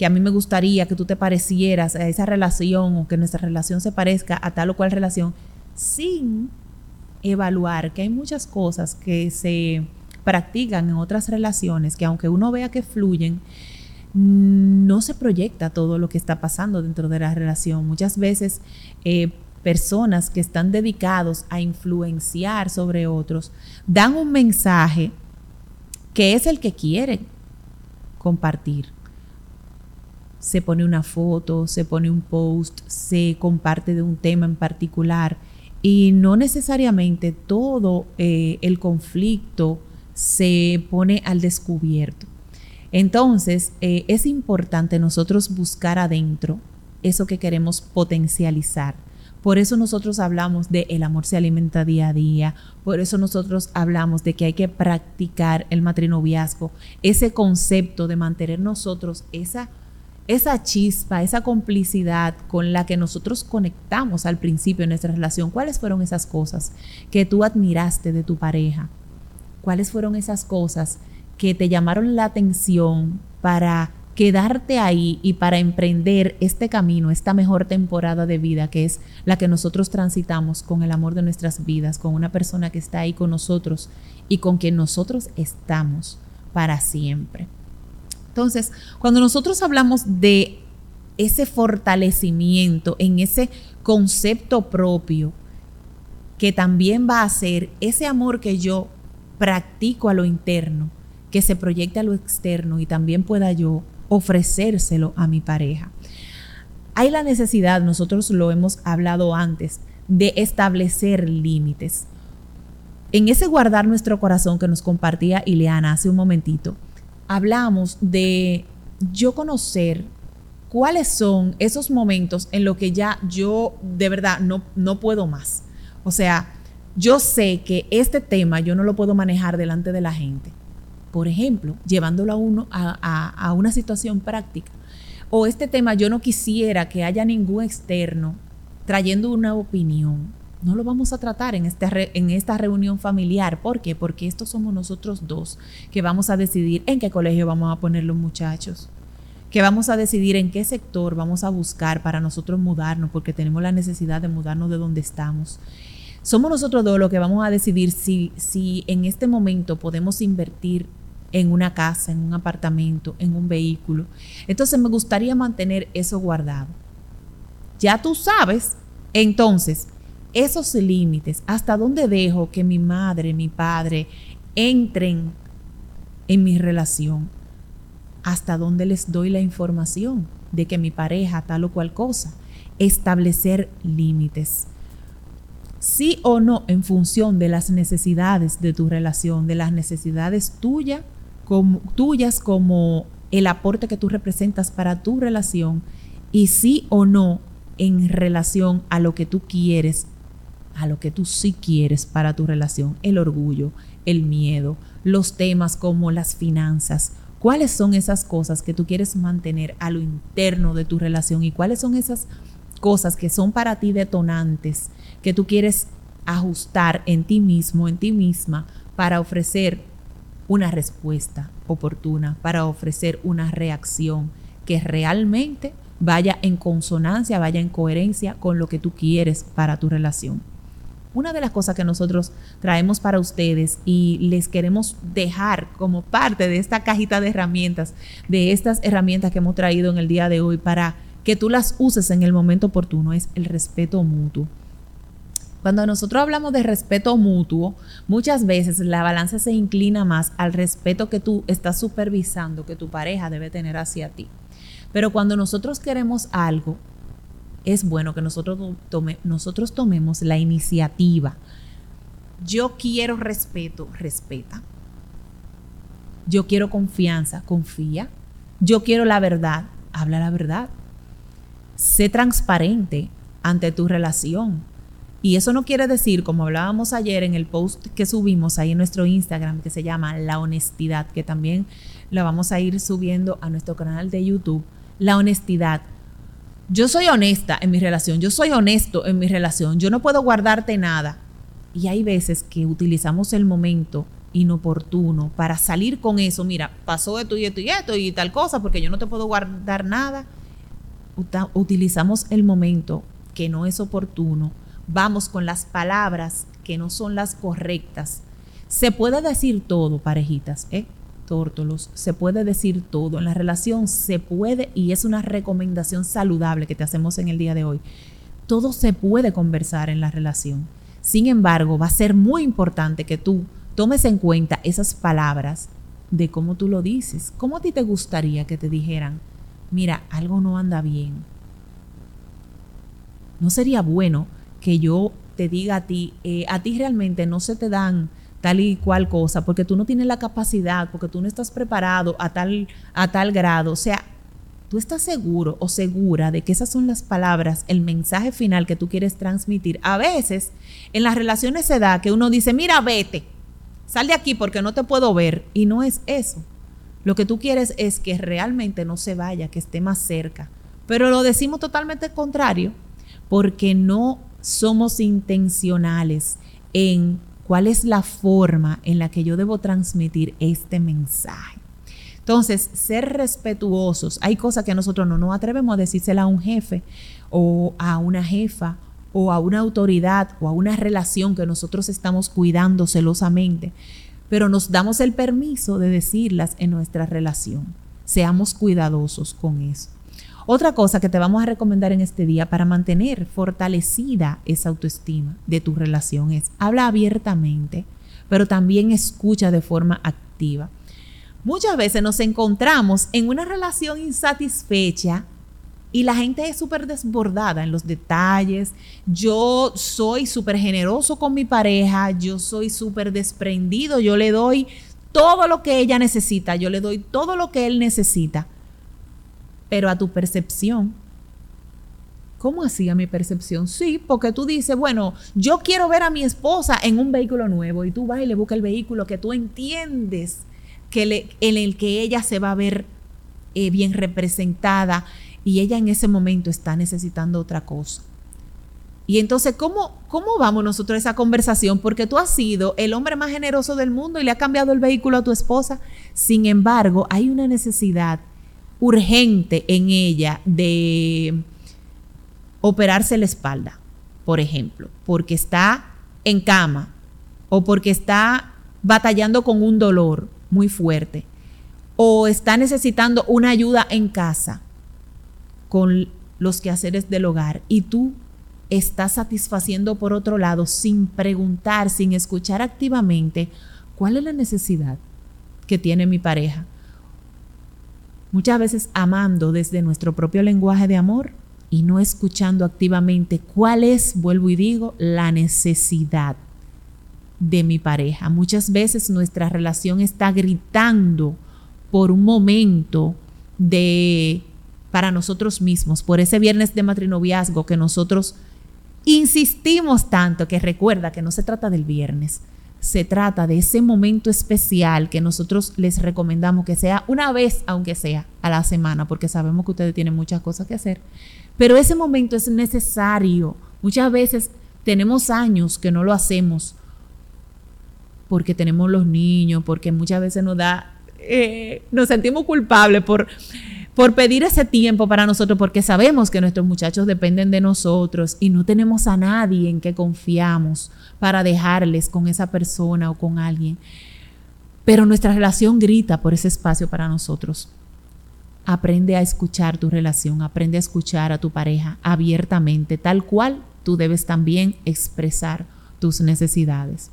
que a mí me gustaría que tú te parecieras a esa relación o que nuestra relación se parezca a tal o cual relación, sin evaluar que hay muchas cosas que se practican en otras relaciones que aunque uno vea que fluyen, no se proyecta todo lo que está pasando dentro de la relación. Muchas veces eh, personas que están dedicados a influenciar sobre otros dan un mensaje que es el que quieren compartir se pone una foto, se pone un post, se comparte de un tema en particular y no necesariamente todo eh, el conflicto se pone al descubierto. Entonces, eh, es importante nosotros buscar adentro eso que queremos potencializar. Por eso nosotros hablamos de el amor se alimenta día a día, por eso nosotros hablamos de que hay que practicar el matrinoviazgo, ese concepto de mantener nosotros esa esa chispa, esa complicidad con la que nosotros conectamos al principio de nuestra relación, ¿cuáles fueron esas cosas que tú admiraste de tu pareja? ¿Cuáles fueron esas cosas que te llamaron la atención para quedarte ahí y para emprender este camino, esta mejor temporada de vida que es la que nosotros transitamos con el amor de nuestras vidas, con una persona que está ahí con nosotros y con quien nosotros estamos para siempre? Entonces, cuando nosotros hablamos de ese fortalecimiento en ese concepto propio, que también va a ser ese amor que yo practico a lo interno, que se proyecte a lo externo y también pueda yo ofrecérselo a mi pareja. Hay la necesidad, nosotros lo hemos hablado antes, de establecer límites. En ese guardar nuestro corazón que nos compartía Ileana hace un momentito, hablamos de yo conocer cuáles son esos momentos en los que ya yo de verdad no, no puedo más. O sea, yo sé que este tema yo no lo puedo manejar delante de la gente. Por ejemplo, llevándolo a uno a, a una situación práctica. O este tema yo no quisiera que haya ningún externo trayendo una opinión no lo vamos a tratar en, este en esta reunión familiar. ¿Por qué? Porque estos somos nosotros dos que vamos a decidir en qué colegio vamos a poner los muchachos, que vamos a decidir en qué sector vamos a buscar para nosotros mudarnos, porque tenemos la necesidad de mudarnos de donde estamos. Somos nosotros dos los que vamos a decidir si, si en este momento podemos invertir en una casa, en un apartamento, en un vehículo. Entonces me gustaría mantener eso guardado. Ya tú sabes, entonces, esos límites, hasta dónde dejo que mi madre, mi padre entren en mi relación, hasta dónde les doy la información de que mi pareja tal o cual cosa, establecer límites. Sí o no en función de las necesidades de tu relación, de las necesidades tuyas como, tuyas como el aporte que tú representas para tu relación y sí o no en relación a lo que tú quieres a lo que tú sí quieres para tu relación, el orgullo, el miedo, los temas como las finanzas. ¿Cuáles son esas cosas que tú quieres mantener a lo interno de tu relación y cuáles son esas cosas que son para ti detonantes que tú quieres ajustar en ti mismo, en ti misma, para ofrecer una respuesta oportuna, para ofrecer una reacción que realmente vaya en consonancia, vaya en coherencia con lo que tú quieres para tu relación. Una de las cosas que nosotros traemos para ustedes y les queremos dejar como parte de esta cajita de herramientas, de estas herramientas que hemos traído en el día de hoy para que tú las uses en el momento oportuno, es el respeto mutuo. Cuando nosotros hablamos de respeto mutuo, muchas veces la balanza se inclina más al respeto que tú estás supervisando, que tu pareja debe tener hacia ti. Pero cuando nosotros queremos algo, es bueno que nosotros, tomemos la iniciativa. Yo quiero respeto, respeta. Yo quiero confianza, confía. Yo quiero la verdad, habla la verdad. Sé transparente ante tu relación. Y eso no quiere decir, como hablábamos ayer en el post que subimos ahí en nuestro Instagram, que se llama La Honestidad, que también la vamos a ir subiendo a nuestro canal de YouTube. La honestidad yo soy honesta en mi relación, yo soy honesto en mi relación, yo no puedo guardarte nada. Y hay veces que utilizamos el momento inoportuno para salir con eso. Mira, pasó esto y esto y esto y tal cosa porque yo no te puedo guardar nada. Utilizamos el momento que no es oportuno. Vamos con las palabras que no son las correctas. Se puede decir todo, parejitas, ¿eh? Tórtolos, se puede decir todo. En la relación se puede, y es una recomendación saludable que te hacemos en el día de hoy, todo se puede conversar en la relación. Sin embargo, va a ser muy importante que tú tomes en cuenta esas palabras de cómo tú lo dices. ¿Cómo a ti te gustaría que te dijeran, mira, algo no anda bien? ¿No sería bueno que yo te diga a ti, eh, a ti realmente no se te dan tal y cual cosa, porque tú no tienes la capacidad, porque tú no estás preparado a tal, a tal grado. O sea, tú estás seguro o segura de que esas son las palabras, el mensaje final que tú quieres transmitir. A veces en las relaciones se da que uno dice, mira, vete, sal de aquí porque no te puedo ver. Y no es eso. Lo que tú quieres es que realmente no se vaya, que esté más cerca. Pero lo decimos totalmente contrario porque no somos intencionales en cuál es la forma en la que yo debo transmitir este mensaje. Entonces, ser respetuosos. Hay cosas que nosotros no nos atrevemos a decírsela a un jefe o a una jefa o a una autoridad o a una relación que nosotros estamos cuidando celosamente, pero nos damos el permiso de decirlas en nuestra relación. Seamos cuidadosos con eso. Otra cosa que te vamos a recomendar en este día para mantener fortalecida esa autoestima de tu relación es habla abiertamente, pero también escucha de forma activa. Muchas veces nos encontramos en una relación insatisfecha y la gente es súper desbordada en los detalles. Yo soy súper generoso con mi pareja, yo soy súper desprendido, yo le doy todo lo que ella necesita, yo le doy todo lo que él necesita pero a tu percepción. ¿Cómo hacía mi percepción? Sí, porque tú dices, bueno, yo quiero ver a mi esposa en un vehículo nuevo y tú vas y le buscas el vehículo que tú entiendes que en el que ella se va a ver eh, bien representada y ella en ese momento está necesitando otra cosa. Y entonces, ¿cómo, ¿cómo vamos nosotros a esa conversación? Porque tú has sido el hombre más generoso del mundo y le ha cambiado el vehículo a tu esposa. Sin embargo, hay una necesidad urgente en ella de operarse la espalda, por ejemplo, porque está en cama o porque está batallando con un dolor muy fuerte o está necesitando una ayuda en casa con los quehaceres del hogar y tú estás satisfaciendo por otro lado sin preguntar, sin escuchar activamente cuál es la necesidad que tiene mi pareja muchas veces amando desde nuestro propio lenguaje de amor y no escuchando activamente cuál es, vuelvo y digo, la necesidad de mi pareja. Muchas veces nuestra relación está gritando por un momento de para nosotros mismos, por ese viernes de matrinoviazgo que nosotros insistimos tanto que recuerda que no se trata del viernes, se trata de ese momento especial que nosotros les recomendamos que sea una vez, aunque sea a la semana, porque sabemos que ustedes tienen muchas cosas que hacer. Pero ese momento es necesario. Muchas veces tenemos años que no lo hacemos porque tenemos los niños, porque muchas veces nos da, eh, nos sentimos culpables por por pedir ese tiempo para nosotros, porque sabemos que nuestros muchachos dependen de nosotros y no tenemos a nadie en que confiamos para dejarles con esa persona o con alguien. Pero nuestra relación grita por ese espacio para nosotros. Aprende a escuchar tu relación, aprende a escuchar a tu pareja abiertamente, tal cual tú debes también expresar tus necesidades.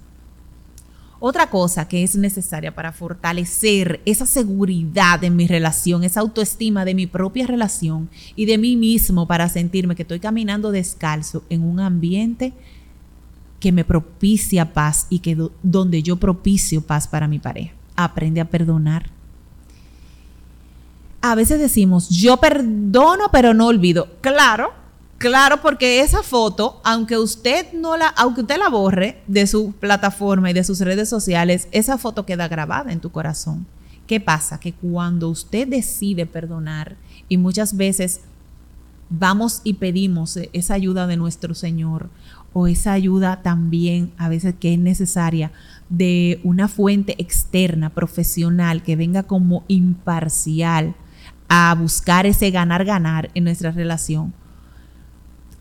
Otra cosa que es necesaria para fortalecer esa seguridad en mi relación, esa autoestima de mi propia relación y de mí mismo para sentirme que estoy caminando descalzo en un ambiente que me propicia paz y que donde yo propicio paz para mi pareja. Aprende a perdonar. A veces decimos, yo perdono pero no olvido. Claro, Claro, porque esa foto, aunque usted no la, aunque usted la borre de su plataforma y de sus redes sociales, esa foto queda grabada en tu corazón. ¿Qué pasa? Que cuando usted decide perdonar y muchas veces vamos y pedimos esa ayuda de nuestro Señor o esa ayuda también a veces que es necesaria de una fuente externa, profesional, que venga como imparcial a buscar ese ganar-ganar en nuestra relación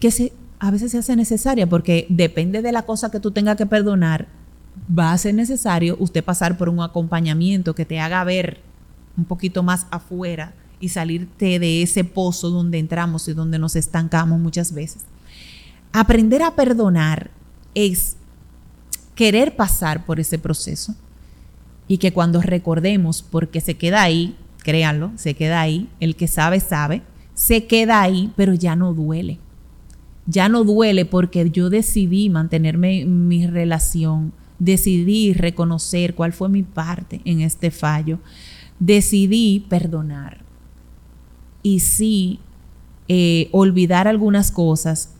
que se, a veces se hace necesaria porque depende de la cosa que tú tengas que perdonar, va a ser necesario usted pasar por un acompañamiento que te haga ver un poquito más afuera y salirte de ese pozo donde entramos y donde nos estancamos muchas veces. Aprender a perdonar es querer pasar por ese proceso y que cuando recordemos, porque se queda ahí, créanlo, se queda ahí, el que sabe, sabe, se queda ahí, pero ya no duele. Ya no duele porque yo decidí mantenerme en mi relación, decidí reconocer cuál fue mi parte en este fallo, decidí perdonar. Y sí eh, olvidar algunas cosas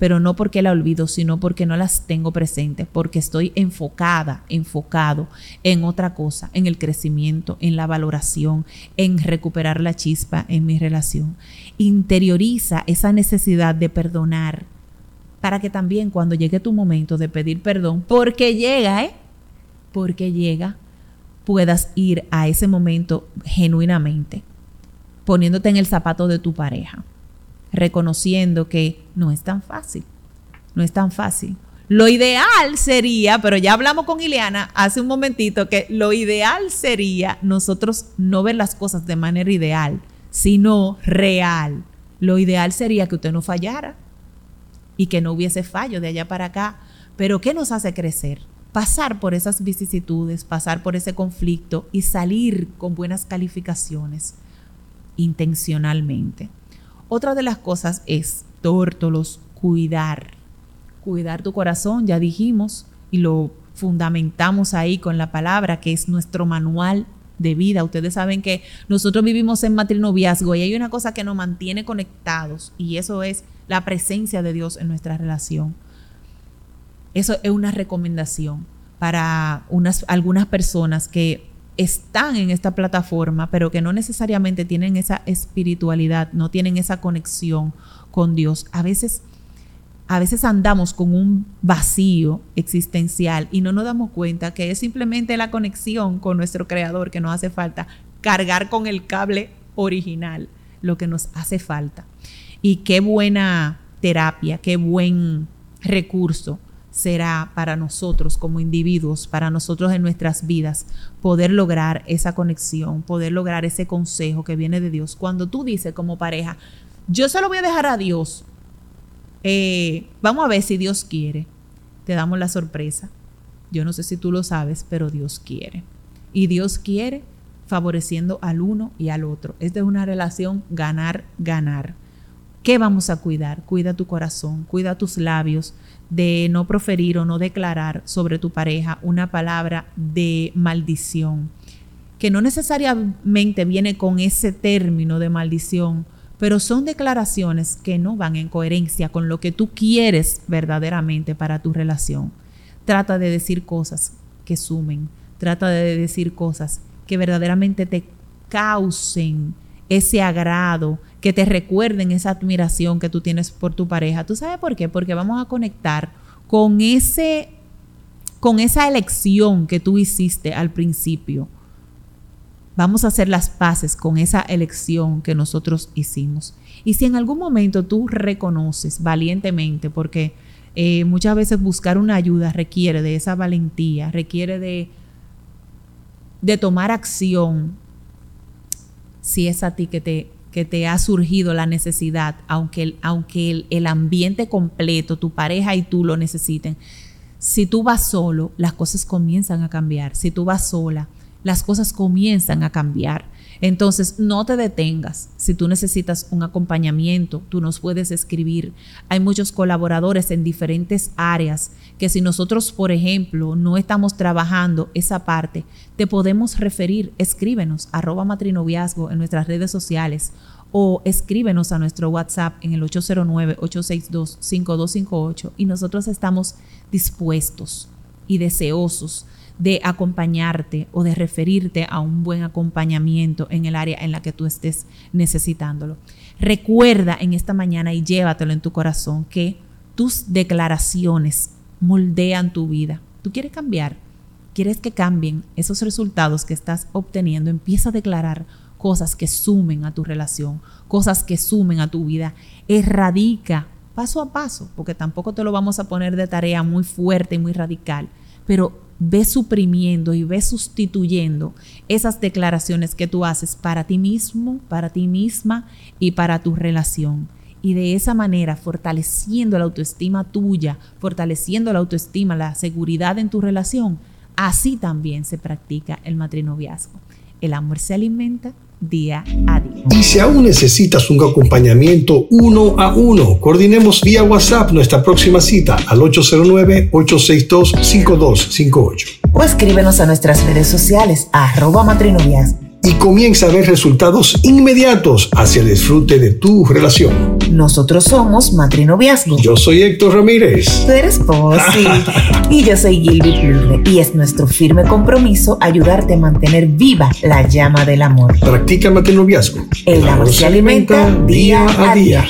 pero no porque la olvido, sino porque no las tengo presentes, porque estoy enfocada, enfocado en otra cosa, en el crecimiento, en la valoración, en recuperar la chispa en mi relación. Interioriza esa necesidad de perdonar para que también cuando llegue tu momento de pedir perdón, porque llega, ¿eh? Porque llega, puedas ir a ese momento genuinamente, poniéndote en el zapato de tu pareja reconociendo que no es tan fácil, no es tan fácil. Lo ideal sería, pero ya hablamos con Ileana hace un momentito, que lo ideal sería nosotros no ver las cosas de manera ideal, sino real. Lo ideal sería que usted no fallara y que no hubiese fallo de allá para acá. Pero ¿qué nos hace crecer? Pasar por esas vicisitudes, pasar por ese conflicto y salir con buenas calificaciones intencionalmente. Otra de las cosas es, tórtolos, cuidar cuidar tu corazón, ya dijimos, y lo fundamentamos ahí con la palabra, que es nuestro manual de vida. Ustedes saben que nosotros vivimos en matrinoviazgo y hay una cosa que nos mantiene conectados y eso es la presencia de Dios en nuestra relación. Eso es una recomendación para unas, algunas personas que están en esta plataforma, pero que no necesariamente tienen esa espiritualidad, no tienen esa conexión con Dios. A veces a veces andamos con un vacío existencial y no nos damos cuenta que es simplemente la conexión con nuestro creador que nos hace falta, cargar con el cable original, lo que nos hace falta. Y qué buena terapia, qué buen recurso será para nosotros como individuos, para nosotros en nuestras vidas, poder lograr esa conexión, poder lograr ese consejo que viene de Dios. Cuando tú dices como pareja, yo se lo voy a dejar a Dios, eh, vamos a ver si Dios quiere. Te damos la sorpresa. Yo no sé si tú lo sabes, pero Dios quiere. Y Dios quiere favoreciendo al uno y al otro. Esta es una relación ganar-ganar. ¿Qué vamos a cuidar? Cuida tu corazón, cuida tus labios de no proferir o no declarar sobre tu pareja una palabra de maldición, que no necesariamente viene con ese término de maldición, pero son declaraciones que no van en coherencia con lo que tú quieres verdaderamente para tu relación. Trata de decir cosas que sumen, trata de decir cosas que verdaderamente te causen ese agrado, que te recuerden esa admiración que tú tienes por tu pareja. ¿Tú sabes por qué? Porque vamos a conectar con ese con esa elección que tú hiciste al principio Vamos a hacer las paces con esa elección que nosotros hicimos. Y si en algún momento tú reconoces valientemente, porque eh, muchas veces buscar una ayuda requiere de esa valentía, requiere de, de tomar acción, si es a ti que te, que te ha surgido la necesidad, aunque, el, aunque el, el ambiente completo, tu pareja y tú lo necesiten. Si tú vas solo, las cosas comienzan a cambiar. Si tú vas sola, las cosas comienzan a cambiar. Entonces, no te detengas. Si tú necesitas un acompañamiento, tú nos puedes escribir. Hay muchos colaboradores en diferentes áreas que si nosotros, por ejemplo, no estamos trabajando esa parte, te podemos referir. Escríbenos arroba matrinoviazgo en nuestras redes sociales o escríbenos a nuestro WhatsApp en el 809-862-5258 y nosotros estamos dispuestos y deseosos de acompañarte o de referirte a un buen acompañamiento en el área en la que tú estés necesitándolo. Recuerda en esta mañana y llévatelo en tu corazón que tus declaraciones moldean tu vida. Tú quieres cambiar, quieres que cambien esos resultados que estás obteniendo. Empieza a declarar cosas que sumen a tu relación, cosas que sumen a tu vida. Erradica paso a paso, porque tampoco te lo vamos a poner de tarea muy fuerte y muy radical, pero ve suprimiendo y ve sustituyendo esas declaraciones que tú haces para ti mismo, para ti misma y para tu relación. Y de esa manera, fortaleciendo la autoestima tuya, fortaleciendo la autoestima, la seguridad en tu relación, así también se practica el matrinoviazgo. El amor se alimenta día a día. Y si aún necesitas un acompañamiento uno a uno, coordinemos vía WhatsApp nuestra próxima cita al 809-862-5258. O escríbenos a nuestras redes sociales arroba matrinoviazgo y comienza a ver resultados inmediatos hacia el disfrute de tu relación. Nosotros somos Matrinoviazgo. Yo soy Héctor Ramírez. Tú eres Posy. y yo soy Gilby Plurre. Y es nuestro firme compromiso ayudarte a mantener viva la llama del amor. Practica matrinoviazgo. El amor se alimenta día a día.